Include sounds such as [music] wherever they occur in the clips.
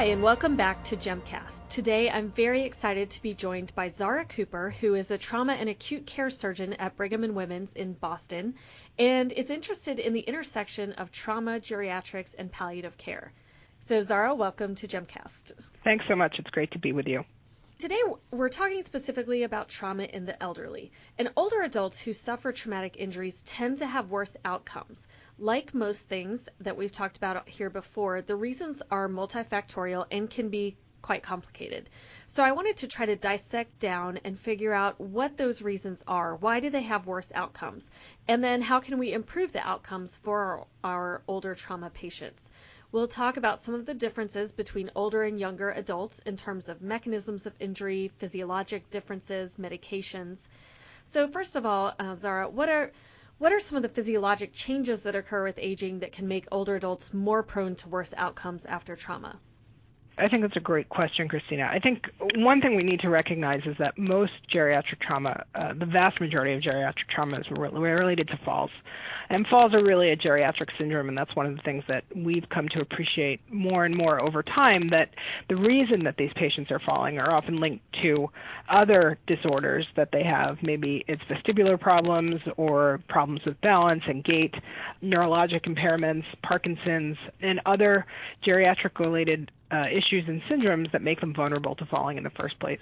Hi, and welcome back to GEMcast. Today, I'm very excited to be joined by Zara Cooper, who is a trauma and acute care surgeon at Brigham and Women's in Boston and is interested in the intersection of trauma, geriatrics, and palliative care. So, Zara, welcome to GEMcast. Thanks so much. It's great to be with you. Today, we're talking specifically about trauma in the elderly. And older adults who suffer traumatic injuries tend to have worse outcomes. Like most things that we've talked about here before, the reasons are multifactorial and can be quite complicated. So I wanted to try to dissect down and figure out what those reasons are. Why do they have worse outcomes? And then how can we improve the outcomes for our, older trauma patients? We'll talk about some of the differences between older and younger adults in terms of mechanisms of injury, physiologic differences, medications. So first of all, uh, Zara, what are what are some of the physiologic changes that occur with aging that can make older adults more prone to worse outcomes after trauma? I think that's a great question, Christina. I think one thing we need to recognize is that most geriatric trauma, uh, the vast majority of geriatric trauma is related to falls. And falls are really a geriatric syndrome, and that's one of the things that we've come to appreciate more and more over time that the reason that these patients are falling are often linked to other disorders that they have. Maybe it's vestibular problems or problems with balance and gait, neurologic impairments, Parkinson's, and other geriatric related uh, issues and syndromes that make them vulnerable to falling in the first place.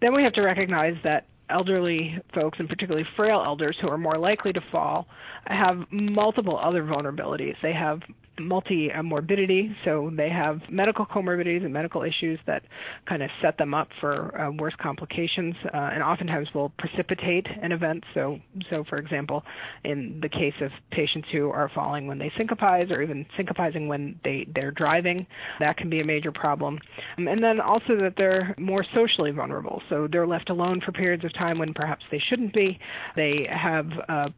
Then we have to recognize that elderly folks, and particularly frail elders who are more likely to fall, have multiple other vulnerabilities. They have multi morbidity, so they have medical comorbidities and medical issues that kind of set them up for uh, worse complications, uh, and oftentimes will precipitate an event. So, so for example, in the case of patients who are falling when they syncopize, or even syncopizing when they they're driving, that can be a major problem. Um, and then also that they're more socially vulnerable, so they're left alone for periods of time when perhaps they shouldn't be. They have uh,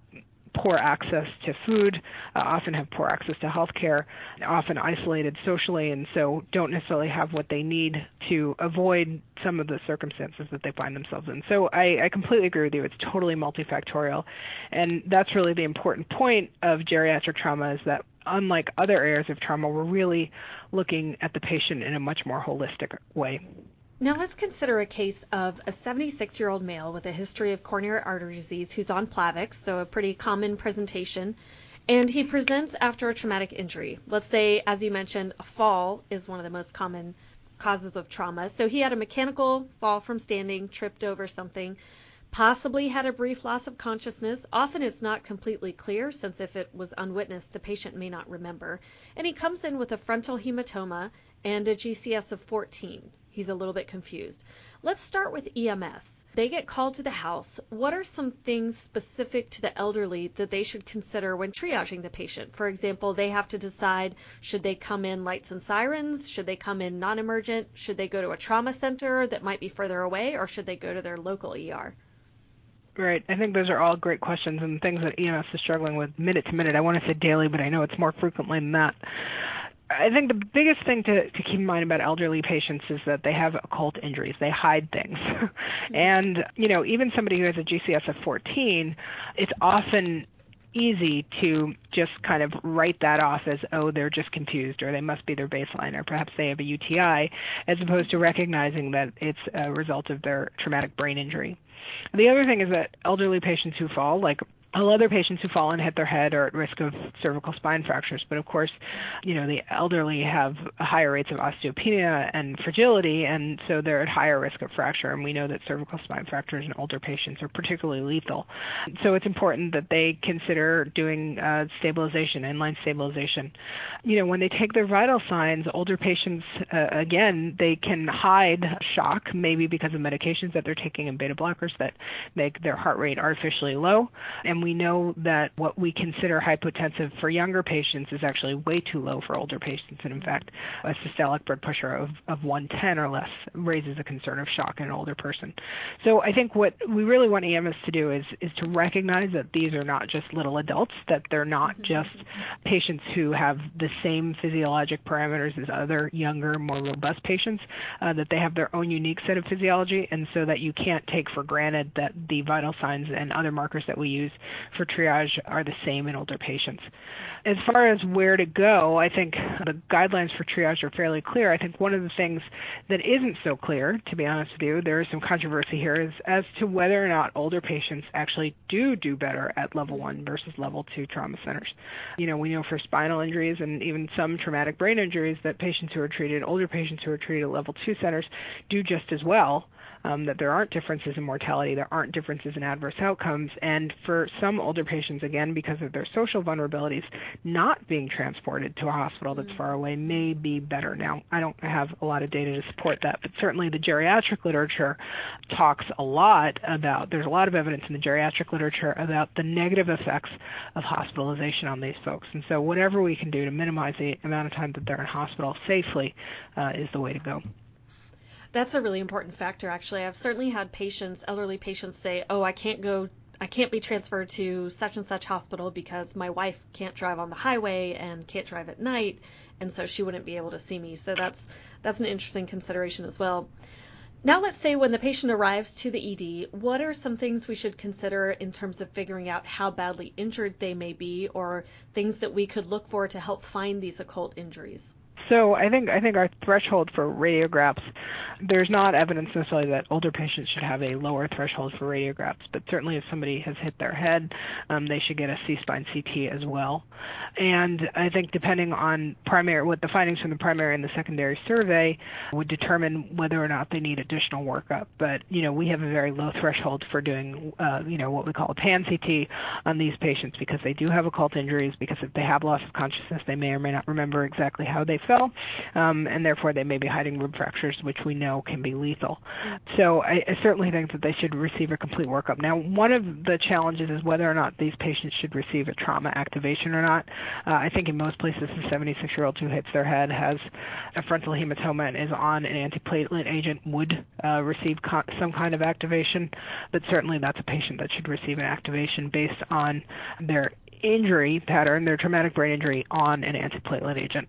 poor access to food, uh, often have poor access to health care, often isolated socially, and so don't necessarily have what they need to avoid some of the circumstances that they find themselves in. So I, I completely agree with you. It's totally multifactorial. And that's really the important point of geriatric trauma is that unlike other areas of trauma, we're really looking at the patient in a much more holistic way. Now let's consider a case of a 76 year old male with a history of coronary artery disease who's on Plavix, so a pretty common presentation, and he presents after a traumatic injury. Let's say, as you mentioned, a fall is one of the most common causes of trauma. So he had a mechanical fall from standing, tripped over something, possibly had a brief loss of consciousness. Often it's not completely clear, since if it was unwitnessed, the patient may not remember. And he comes in with a frontal hematoma and a GCS of 14 he's a little bit confused. Let's start with EMS. They get called to the house. What are some things specific to the elderly that they should consider when triaging the patient? For example, they have to decide should they come in lights and sirens? Should they come in non emergent? Should they go to a trauma center that might be further away? Or should they go to their local ER? Right. I think those are all great questions and things that EMS is struggling with minute to minute. I want to say daily, but I know it's more frequently than that. I think the biggest thing to, to keep in mind about elderly patients is that they have occult injuries. They hide things. [laughs] and, you know, even somebody who has a GCS of 14, it's often easy to just kind of write that off as, oh, they're just confused or they must be their baseline or perhaps they have a UTI, as opposed to recognizing that it's a result of their traumatic brain injury. The other thing is that elderly patients who fall, like other patients who fall and hit their head are at risk of cervical spine fractures. But of course, you know, the elderly have higher rates of osteopenia and fragility, and so they're at higher risk of fracture. And we know that cervical spine fractures in older patients are particularly lethal. So it's important that they consider doing uh, stabilization, inline stabilization. You know, when they take their vital signs, older patients, uh, again, they can hide shock, maybe because of medications that they're taking and beta blockers that make their heart rate artificially low. And and we know that what we consider hypotensive for younger patients is actually way too low for older patients. And in fact, a systolic blood pressure of, of 110 or less raises a concern of shock in an older person. So I think what we really want EMS to do is, is to recognize that these are not just little adults, that they're not mm-hmm. just patients who have the same physiologic parameters as other younger, more robust patients, uh, that they have their own unique set of physiology, and so that you can't take for granted that the vital signs and other markers that we use for triage are the same in older patients. As far as where to go, I think the guidelines for triage are fairly clear. I think one of the things that isn't so clear, to be honest with you, there is some controversy here, is as to whether or not older patients actually do do better at level one versus level two trauma centers. You know, we know for spinal injuries and even some traumatic brain injuries that patients who are treated, older patients who are treated at level two centers, do just as well um, that there aren't differences in mortality, there aren't differences in adverse outcomes, and for some older patients, again, because of their social vulnerabilities, not being transported to a hospital that's far away may be better. Now, I don't have a lot of data to support that, but certainly the geriatric literature talks a lot about, there's a lot of evidence in the geriatric literature about the negative effects of hospitalization on these folks. And so, whatever we can do to minimize the amount of time that they're in hospital safely uh, is the way to go. That's a really important factor, actually. I've certainly had patients, elderly patients, say, "Oh, I can't go, I can't be transferred to such and such hospital because my wife can't drive on the highway and can't drive at night, and so she wouldn't be able to see me." So that's that's an interesting consideration as well. Now, let's say when the patient arrives to the ED, what are some things we should consider in terms of figuring out how badly injured they may be, or things that we could look for to help find these occult injuries? So I think I think our threshold for radiographs, there's not evidence necessarily that older patients should have a lower threshold for radiographs, but certainly if somebody has hit their head, um, they should get a C-spine CT as well. And I think depending on primary, what the findings from the primary and the secondary survey would determine whether or not they need additional workup. But you know we have a very low threshold for doing uh, you know what we call a pan CT on these patients because they do have occult injuries because if they have loss of consciousness, they may or may not remember exactly how they felt well, um, and therefore they may be hiding rib fractures, which we know can be lethal. So I, I certainly think that they should receive a complete workup. Now, one of the challenges is whether or not these patients should receive a trauma activation or not. Uh, I think in most places, a 76 year old who hits their head has a frontal hematoma and is on an antiplatelet agent would uh, receive co- some kind of activation, but certainly that's a patient that should receive an activation based on their injury pattern, their traumatic brain injury, on an antiplatelet agent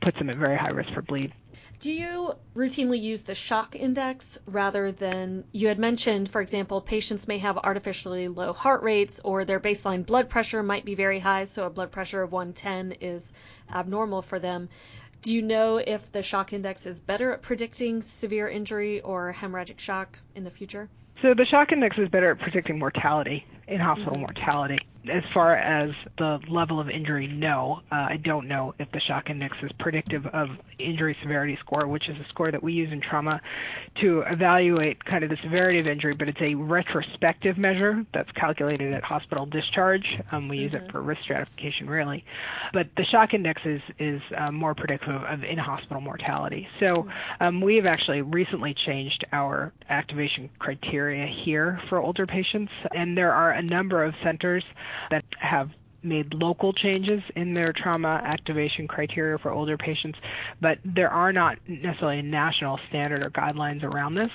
puts them at very high risk for bleed. Do you routinely use the shock index rather than you had mentioned, for example, patients may have artificially low heart rates or their baseline blood pressure might be very high, so a blood pressure of 110 is abnormal for them. Do you know if the shock index is better at predicting severe injury or hemorrhagic shock in the future? So the shock index is better at predicting mortality, in hospital mm-hmm. mortality as far as the level of injury, no. Uh, I don't know if the shock index is predictive of injury severity score, which is a score that we use in trauma to evaluate kind of the severity of injury, but it's a retrospective measure that's calculated at hospital discharge. Um, we mm-hmm. use it mm-hmm. for risk stratification, really. But the shock index is, is uh, more predictive of in hospital mortality. So mm-hmm. um, we've actually recently changed our activation criteria here for older patients, and there are a number of centers that have made local changes in their trauma activation criteria for older patients, but there are not necessarily national standard or guidelines around this.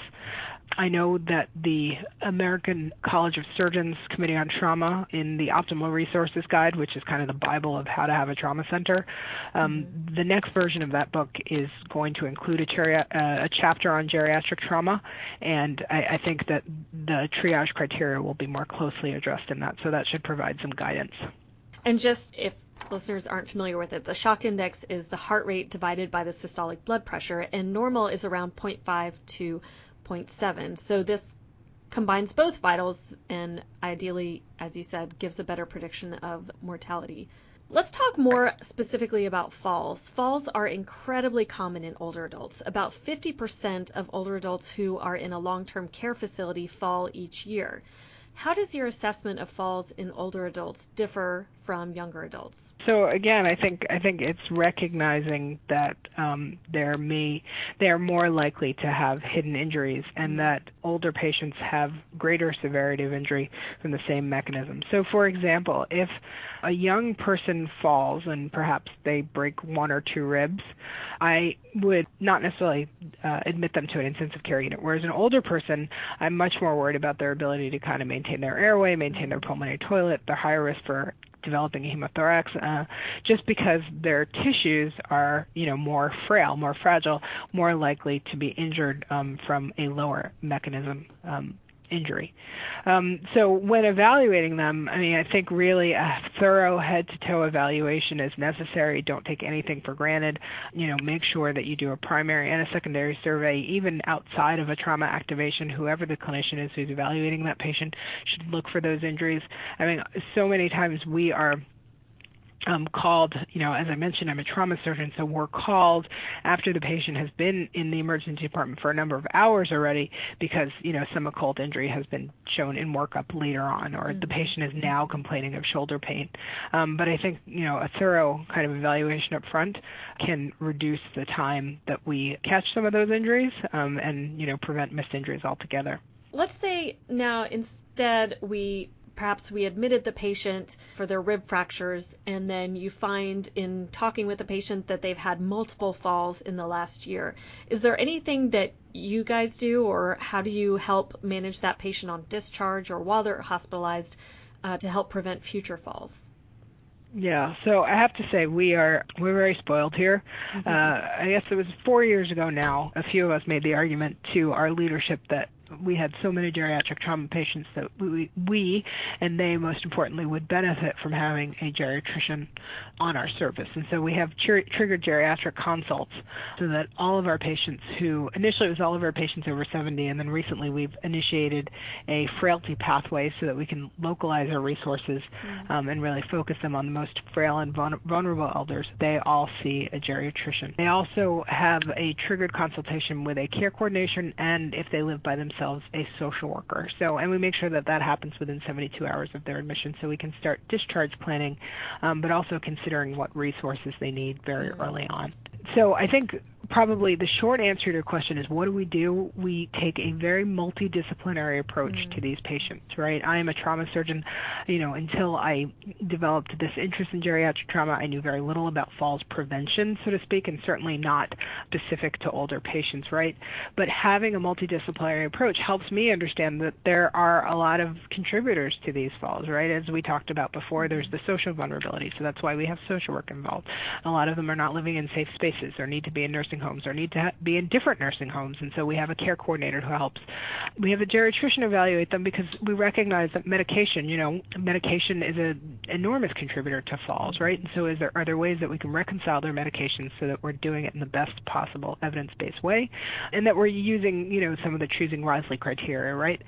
I know that the American College of Surgeons Committee on Trauma, in the Optimal Resources Guide, which is kind of the Bible of how to have a trauma center, um, mm-hmm. the next version of that book is going to include a, uh, a chapter on geriatric trauma, and I, I think that the triage criteria will be more closely addressed in that, so that should provide some guidance. And just if listeners aren't familiar with it, the shock index is the heart rate divided by the systolic blood pressure, and normal is around 0.5 to 0.7. So this combines both vitals and ideally, as you said, gives a better prediction of mortality. Let's talk more specifically about falls. Falls are incredibly common in older adults. About 50% of older adults who are in a long term care facility fall each year. How does your assessment of falls in older adults differ from younger adults? So again, I think I think it's recognizing that um, there may they are more likely to have hidden injuries, and mm-hmm. that older patients have greater severity of injury from the same mechanism. So, for example, if a young person falls and perhaps they break one or two ribs, I would not necessarily uh, admit them to an intensive care unit. Whereas an older person, I'm much more worried about their ability to kind of maintain their airway, maintain their pulmonary toilet. They're higher risk for developing a hemothorax uh, just because their tissues are you know more frail more fragile more likely to be injured um, from a lower mechanism um, injury. Um, so when evaluating them, I mean, I think really a thorough head-to-toe evaluation is necessary. Don't take anything for granted. You know, make sure that you do a primary and a secondary survey, even outside of a trauma activation. Whoever the clinician is who's evaluating that patient should look for those injuries. I mean, so many times we are um, called, you know, as I mentioned, I'm a trauma surgeon, so we're called after the patient has been in the emergency department for a number of hours already because, you know, some occult injury has been shown in workup later on, or mm-hmm. the patient is now complaining of shoulder pain. Um, but I think, you know, a thorough kind of evaluation up front can reduce the time that we catch some of those injuries um, and, you know, prevent missed injuries altogether. Let's say now instead we perhaps we admitted the patient for their rib fractures, and then you find in talking with the patient that they've had multiple falls in the last year. Is there anything that you guys do, or how do you help manage that patient on discharge or while they're hospitalized uh, to help prevent future falls? Yeah, so I have to say we are we're very spoiled here. Mm-hmm. Uh, I guess it was four years ago now. A few of us made the argument to our leadership that we had so many geriatric trauma patients that we, we and they most importantly would benefit from having a geriatrician on our service. And so we have tr- triggered geriatric consults so that all of our patients who initially it was all of our patients over 70 and then recently we've initiated a frailty pathway so that we can localize our resources mm-hmm. um, and really focus them on the most frail and vulnerable elders. They all see a geriatrician. They also have a triggered consultation with a care coordination and if they live by themselves themselves a social worker. So, and we make sure that that happens within 72 hours of their admission, so we can start discharge planning, um, but also considering what resources they need very mm-hmm. early on. So, I think probably the short answer to your question is what do we do? We take a very multidisciplinary approach mm-hmm. to these patients, right? I am a trauma surgeon. You know, until I developed this interest in geriatric trauma, I knew very little about falls prevention, so to speak, and certainly not specific to older patients, right? But having a multidisciplinary approach helps me understand that there are a lot of contributors to these falls, right? As we talked about before, there's the social vulnerability, so that's why we have social work involved. A lot of them are not living in safe spaces or need to be in nursing nursing homes or need to ha- be in different nursing homes. And so we have a care coordinator who helps. We have a geriatrician evaluate them because we recognize that medication, you know, medication is an enormous contributor to falls, right? And so is there are there ways that we can reconcile their medications so that we're doing it in the best possible evidence-based way, and that we're using, you know, some of the choosing wisely criteria, right?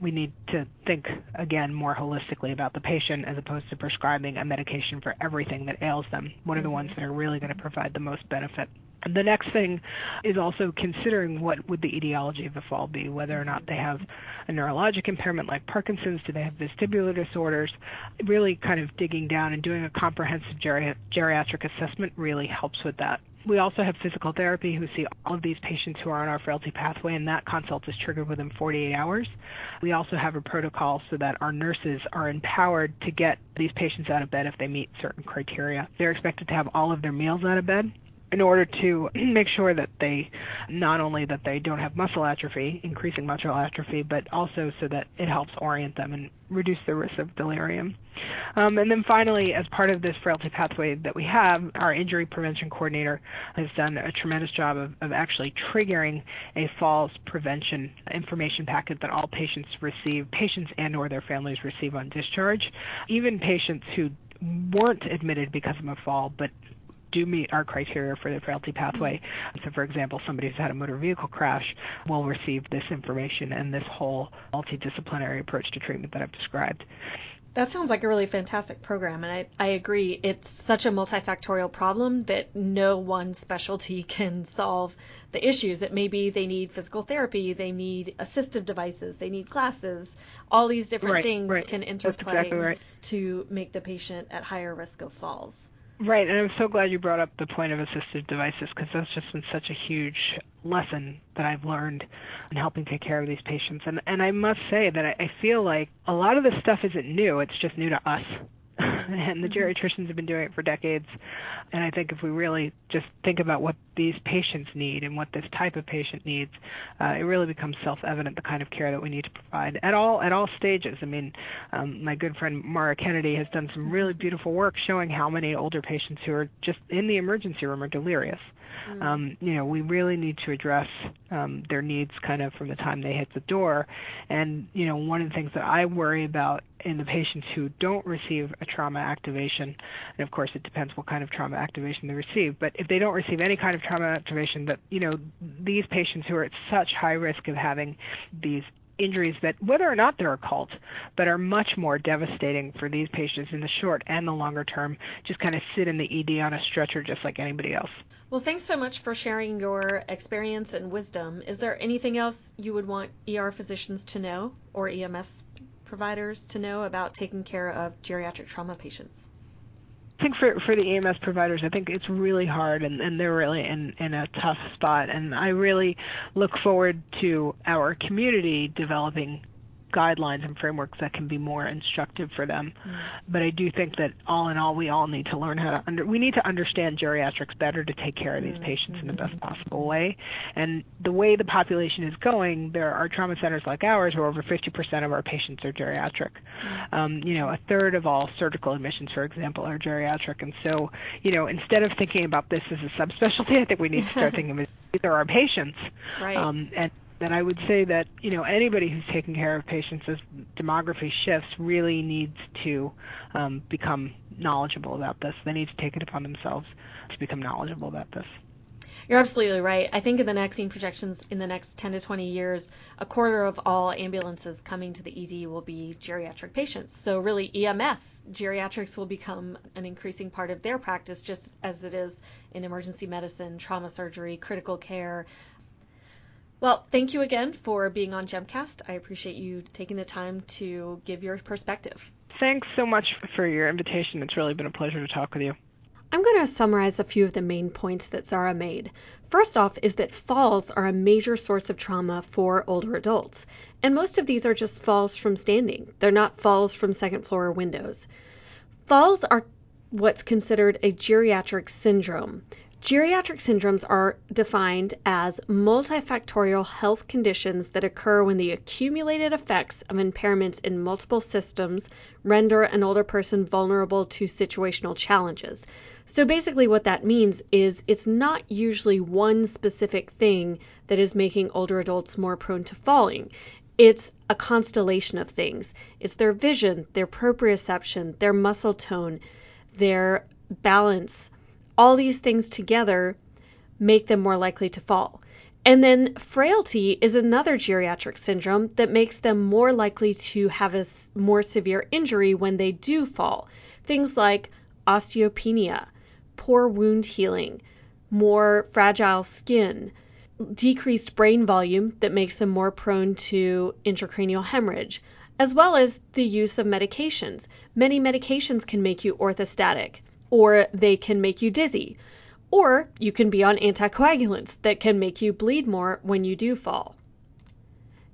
We need to think again more holistically about the patient as opposed to prescribing a medication for everything that ails them. What are the mm-hmm. ones that are really going to provide the most benefit? The next thing is also considering what would the etiology of the fall be, whether or not they have a neurologic impairment like Parkinson's, do they have vestibular disorders. Really kind of digging down and doing a comprehensive geri- geriatric assessment really helps with that. We also have physical therapy who see all of these patients who are on our frailty pathway, and that consult is triggered within 48 hours. We also have a protocol so that our nurses are empowered to get these patients out of bed if they meet certain criteria. They're expected to have all of their meals out of bed in order to [clears throat] make sure that they not only that they don't have muscle atrophy, increasing muscle atrophy, but also so that it helps orient them and reduce the risk of delirium. Um, and then finally, as part of this frailty pathway that we have, our injury prevention coordinator has done a tremendous job of, of actually triggering a falls prevention information packet that all patients receive, patients and or their families receive on discharge. Even patients who weren't admitted because of a fall but do meet our criteria for the frailty pathway. Mm-hmm. So, for example, somebody who's had a motor vehicle crash will receive this information and this whole multidisciplinary approach to treatment that I've described. That sounds like a really fantastic program, and I, I agree. It's such a multifactorial problem that no one specialty [laughs] can solve the issues. It may be they need physical therapy, they need assistive devices, they need glasses. All these different right, things right. can interplay exactly right. to make the patient at higher risk of falls. Right, and I'm so glad you brought up the point of assistive devices because that's just been such a huge lesson that I've learned in helping take care of these patients. And and I must say that I, I feel like a lot of this stuff isn't new; it's just new to us. [laughs] and the mm-hmm. geriatricians have been doing it for decades. And I think if we really just think about what these patients need and what this type of patient needs, uh, it really becomes self-evident the kind of care that we need to provide at all at all stages. I mean, um, my good friend Maura Kennedy has done some really beautiful work showing how many older patients who are just in the emergency room are delirious Mm. Um, you know, we really need to address um, their needs kind of from the time they hit the door. And you know, one of the things that I worry about in the patients who don't receive a trauma activation, and of course it depends what kind of trauma activation they receive, but if they don't receive any kind of trauma activation, that you know, these patients who are at such high risk of having these injuries that, whether or not they're occult, but are much more devastating for these patients in the short and the longer term, just kind of sit in the ED on a stretcher just like anybody else. Well, thanks so much for sharing your experience and wisdom. Is there anything else you would want ER physicians to know or EMS providers to know about taking care of geriatric trauma patients? I think for for the EMS providers, I think it's really hard, and, and they're really in in a tough spot. And I really look forward to our community developing guidelines and frameworks that can be more instructive for them. Mm. But I do think that all in all, we all need to learn how to under we need to understand geriatrics better to take care of these mm. patients in the best possible way. And the way the population is going, there are trauma centers like ours where over 50% of our patients are geriatric. Mm. Um, you know, a third of all surgical admissions, for example, are geriatric. And so, you know, instead of thinking about this as a subspecialty, I think we need to start [laughs] thinking of these are our patients. Right. Um, and then I would say that you know anybody who's taking care of patients as demography shifts really needs to um, become knowledgeable about this. They need to take it upon themselves to become knowledgeable about this. You're absolutely right. I think in the vaccine projections in the next 10 to 20 years, a quarter of all ambulances coming to the ED will be geriatric patients. So really EMS, geriatrics will become an increasing part of their practice just as it is in emergency medicine, trauma surgery, critical care, well, thank you again for being on Gemcast. I appreciate you taking the time to give your perspective. Thanks so much for your invitation. It's really been a pleasure to talk with you. I'm going to summarize a few of the main points that Zara made. First off, is that falls are a major source of trauma for older adults, and most of these are just falls from standing. They're not falls from second floor windows. Falls are what's considered a geriatric syndrome. Geriatric syndromes are defined as multifactorial health conditions that occur when the accumulated effects of impairments in multiple systems render an older person vulnerable to situational challenges. So basically, what that means is it's not usually one specific thing that is making older adults more prone to falling. It's a constellation of things. It's their vision, their proprioception, their muscle tone, their balance all these things together make them more likely to fall. And then frailty is another geriatric syndrome that makes them more likely to have a more severe injury when they do fall. Things like osteopenia, poor wound healing, more fragile skin, decreased brain volume that makes them more prone to intracranial hemorrhage, as well as the use of medications. Many medications can make you orthostatic or they can make you dizzy. Or you can be on anticoagulants that can make you bleed more when you do fall.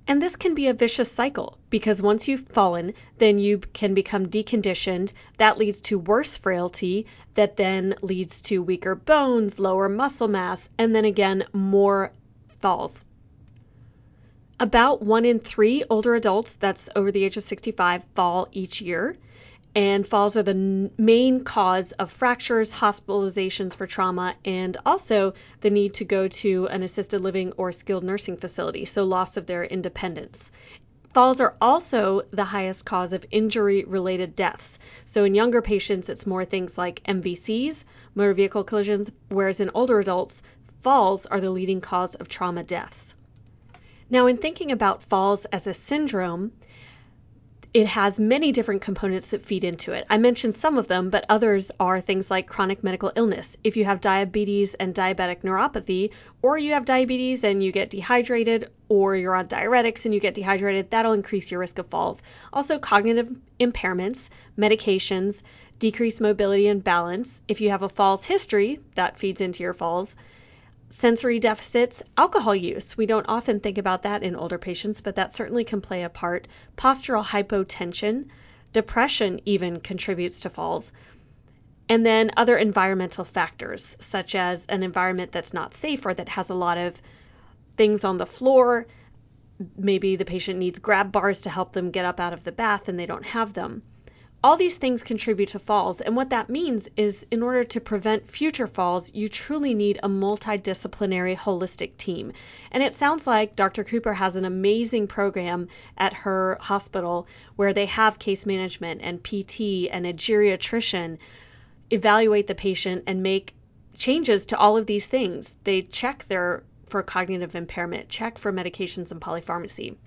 And this can be a vicious cycle because once you've fallen, then you can become deconditioned. That leads to worse frailty, that then leads to weaker bones, lower muscle mass, and then again, more falls. About one in three older adults that's over the age of 65 fall each year and falls are the main cause of fractures, hospitalizations for trauma, and also the need to go to an assisted living or skilled nursing facility, so loss of their independence. Falls are also the highest cause of injury related deaths. So in younger patients, it's more things like MVCs, motor vehicle collisions, whereas in older adults, falls are the leading cause of trauma deaths. Now, in thinking about falls as a syndrome, it has many different components that feed into it. I mentioned some of them, but others are things like chronic medical illness. If you have diabetes and diabetic neuropathy, or you have diabetes and you get dehydrated, or you're on diuretics and you get dehydrated, that'll increase your risk of falls. Also, cognitive impairments, medications, decreased mobility and balance. If you have a falls history, that feeds into your falls sensory deficits, alcohol use. We don't often think about that in older patients, but that certainly can play a part. Postural hypotension, depression even contributes to falls. And then other environmental factors, such as an environment that's not safe or that has a lot of things on the floor. Maybe the patient needs grab bars to help them get up out of the bath and they don't have them. All these things contribute to falls, and what that means is in order to prevent future falls, you truly need a multidisciplinary, holistic team. And it sounds like Dr. Cooper has an amazing program at her hospital where they have case management and PT and a geriatrician evaluate the patient and make changes to all of these things. They check their for cognitive impairment, check for medications and polypharmacy.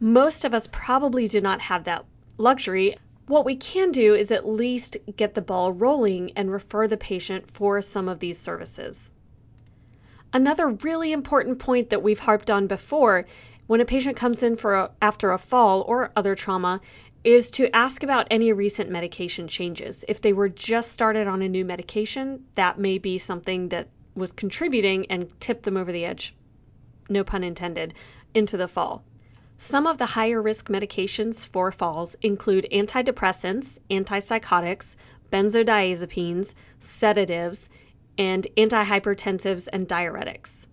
Most of us probably do not have that luxury what we can do is at least get the ball rolling and refer the patient for some of these services. Another really important point that we've harped on before when a patient comes in for a, after a fall or other trauma is to ask about any recent medication changes. If they were just started on a new medication, that may be something that was contributing and tipped them over the edge, no pun intended, into the fall. Some of the higher risk medications for falls include antidepressants, antipsychotics, benzodiazepines, sedatives, and antihypertensives and diuretics.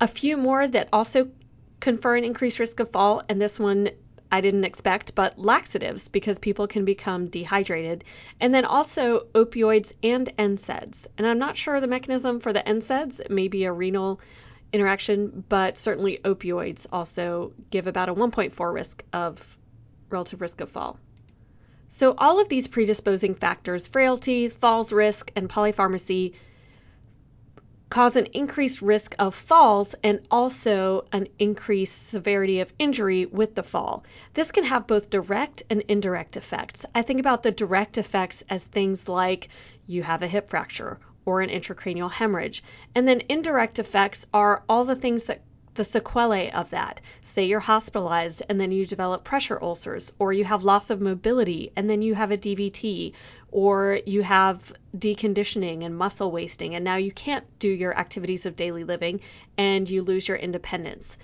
A few more that also confer an increased risk of fall, and this one I didn't expect, but laxatives because people can become dehydrated. And then also opioids and NSAIDs. And I'm not sure the mechanism for the NSAIDs, it may be a renal interaction, but certainly opioids also give about a 1.4 risk of relative risk of fall. So all of these predisposing factors, frailty, falls risk, and polypharmacy cause an increased risk of falls and also an increased severity of injury with the fall. This can have both direct and indirect effects. I think about the direct effects as things like you have a hip fracture or an intracranial hemorrhage. And then indirect effects are all the things that the sequelae of that. Say you're hospitalized and then you develop pressure ulcers, or you have loss of mobility and then you have a DVT, or you have deconditioning and muscle wasting, and now you can't do your activities of daily living and you lose your independence.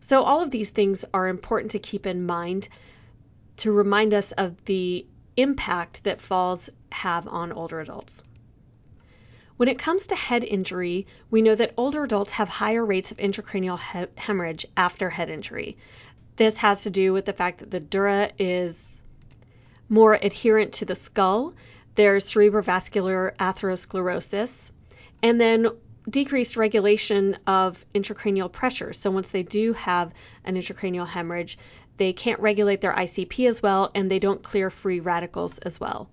So, all of these things are important to keep in mind to remind us of the impact that falls have on older adults. When it comes to head injury, we know that older adults have higher rates of intracranial he- hemorrhage after head injury. This has to do with the fact that the dura is more adherent to the skull, there's cerebrovascular atherosclerosis, and then decreased regulation of intracranial pressure. So once they do have an intracranial hemorrhage, they can't regulate their ICP as well and they don't clear free radicals as well.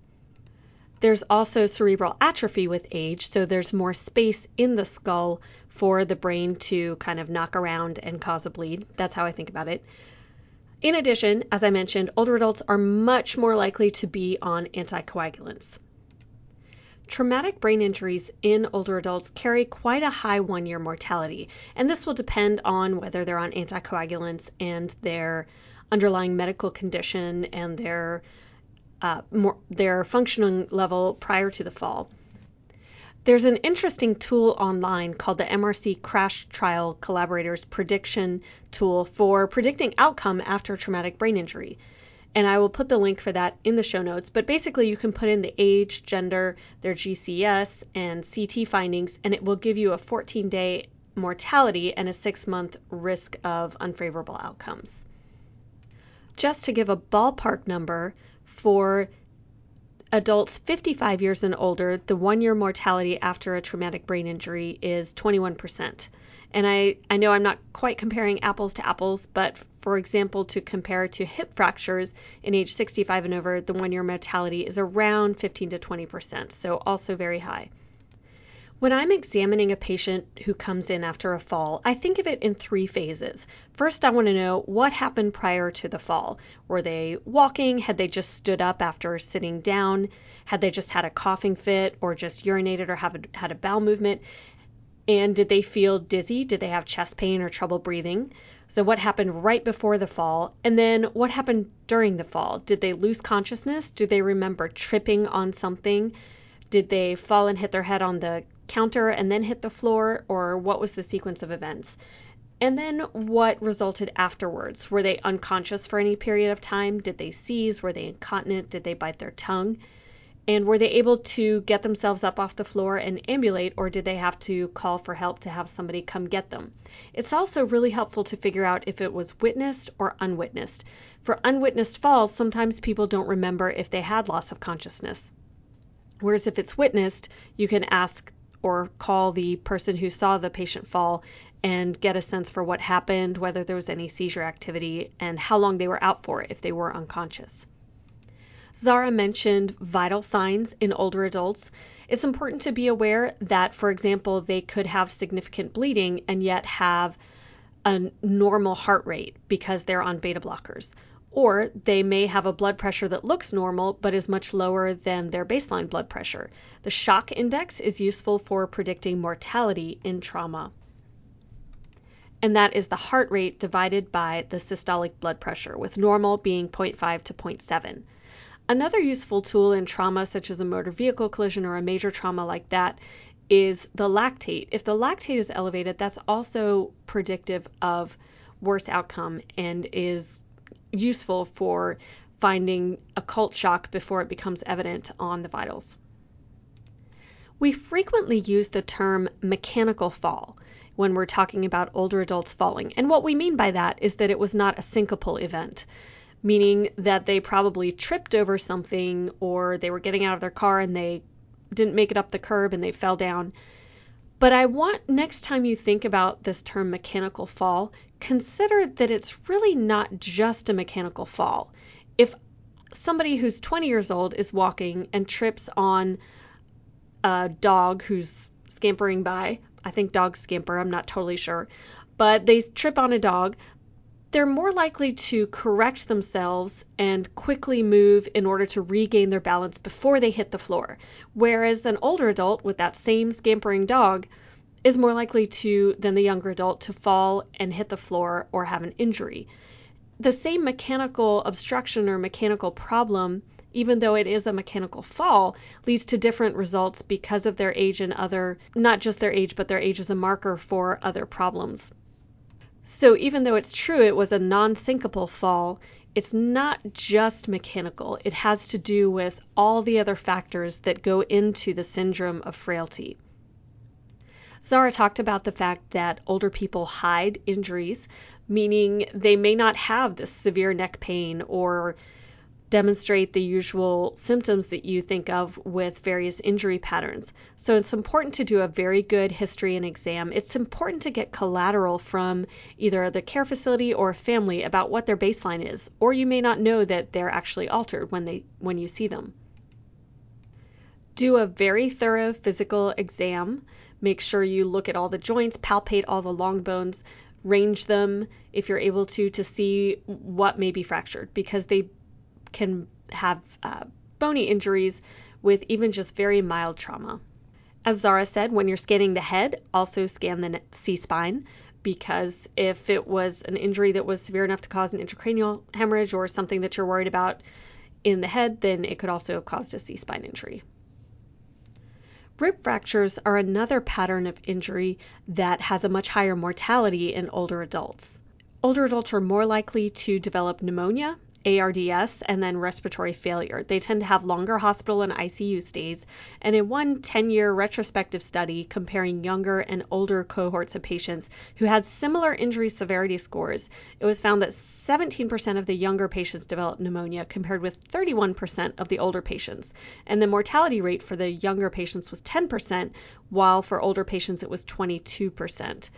There's also cerebral atrophy with age, so there's more space in the skull for the brain to kind of knock around and cause a bleed. That's how I think about it. In addition, as I mentioned, older adults are much more likely to be on anticoagulants. Traumatic brain injuries in older adults carry quite a high one year mortality, and this will depend on whether they're on anticoagulants and their underlying medical condition and their uh, more, their functioning level prior to the fall. There's an interesting tool online called the MRC Crash Trial Collaborators Prediction Tool for predicting outcome after traumatic brain injury. And I will put the link for that in the show notes. But basically, you can put in the age, gender, their GCS, and CT findings, and it will give you a 14 day mortality and a six month risk of unfavorable outcomes. Just to give a ballpark number, for adults 55 years and older, the one year mortality after a traumatic brain injury is 21%. And I, I know I'm not quite comparing apples to apples, but for example, to compare to hip fractures in age 65 and over, the one year mortality is around 15 to 20%, so also very high. When I'm examining a patient who comes in after a fall, I think of it in three phases. First, I want to know what happened prior to the fall. Were they walking? Had they just stood up after sitting down? Had they just had a coughing fit or just urinated or have a, had a bowel movement? And did they feel dizzy? Did they have chest pain or trouble breathing? So, what happened right before the fall? And then what happened during the fall? Did they lose consciousness? Do they remember tripping on something? Did they fall and hit their head on the counter and then hit the floor, or what was the sequence of events? And then what resulted afterwards? Were they unconscious for any period of time? Did they seize? Were they incontinent? Did they bite their tongue? And were they able to get themselves up off the floor and ambulate, or did they have to call for help to have somebody come get them? It's also really helpful to figure out if it was witnessed or unwitnessed. For unwitnessed falls, sometimes people don't remember if they had loss of consciousness. Whereas if it's witnessed, you can ask or call the person who saw the patient fall and get a sense for what happened, whether there was any seizure activity, and how long they were out for if they were unconscious. Zara mentioned vital signs in older adults. It's important to be aware that, for example, they could have significant bleeding and yet have a normal heart rate because they're on beta blockers. Or they may have a blood pressure that looks normal but is much lower than their baseline blood pressure. The shock index is useful for predicting mortality in trauma. And that is the heart rate divided by the systolic blood pressure, with normal being 0.5 to 0.7. Another useful tool in trauma, such as a motor vehicle collision or a major trauma like that, is the lactate. If the lactate is elevated, that's also predictive of worse outcome and is useful for finding occult shock before it becomes evident on the vitals. We frequently use the term mechanical fall when we're talking about older adults falling. And what we mean by that is that it was not a syncopal event, meaning that they probably tripped over something or they were getting out of their car and they didn't make it up the curb and they fell down. But I want next time you think about this term mechanical fall, consider that it's really not just a mechanical fall. If somebody who's 20 years old is walking and trips on a dog who's scampering by, I think dogs scamper, I'm not totally sure, but they trip on a dog, they're more likely to correct themselves and quickly move in order to regain their balance before they hit the floor. Whereas an older adult with that same scampering dog is more likely to than the younger adult to fall and hit the floor or have an injury. The same mechanical obstruction or mechanical problem even though it is a mechanical fall, leads to different results because of their age and other, not just their age, but their age is a marker for other problems. So even though it's true it was a non syncopal fall, it's not just mechanical. It has to do with all the other factors that go into the syndrome of frailty. Zara talked about the fact that older people hide injuries, meaning they may not have this severe neck pain or demonstrate the usual symptoms that you think of with various injury patterns. So it's important to do a very good history and exam. It's important to get collateral from either the care facility or family about what their baseline is, or you may not know that they're actually altered when they when you see them. Do a very thorough physical exam. Make sure you look at all the joints, palpate all the long bones, range them if you're able to to see what may be fractured because they can have uh, bony injuries with even just very mild trauma. As Zara said, when you're scanning the head, also scan the C spine because if it was an injury that was severe enough to cause an intracranial hemorrhage or something that you're worried about in the head, then it could also have caused a C spine injury. Rib fractures are another pattern of injury that has a much higher mortality in older adults. Older adults are more likely to develop pneumonia ARDS and then respiratory failure. They tend to have longer hospital and ICU stays. And in one 10 year retrospective study comparing younger and older cohorts of patients who had similar injury severity scores, it was found that 17% of the younger patients developed pneumonia compared with 31% of the older patients. And the mortality rate for the younger patients was 10%, while for older patients it was 22%.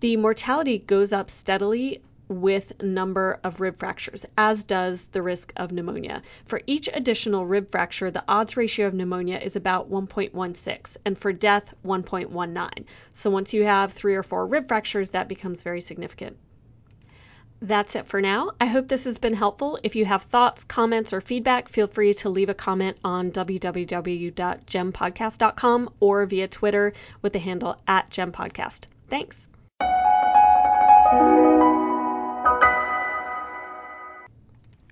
The mortality goes up steadily with number of rib fractures, as does the risk of pneumonia. For each additional rib fracture, the odds ratio of pneumonia is about 1.16, and for death, 1.19. So once you have three or four rib fractures, that becomes very significant. That's it for now. I hope this has been helpful. If you have thoughts, comments, or feedback, feel free to leave a comment on www.gempodcast.com or via Twitter with the handle at gempodcast. Thanks.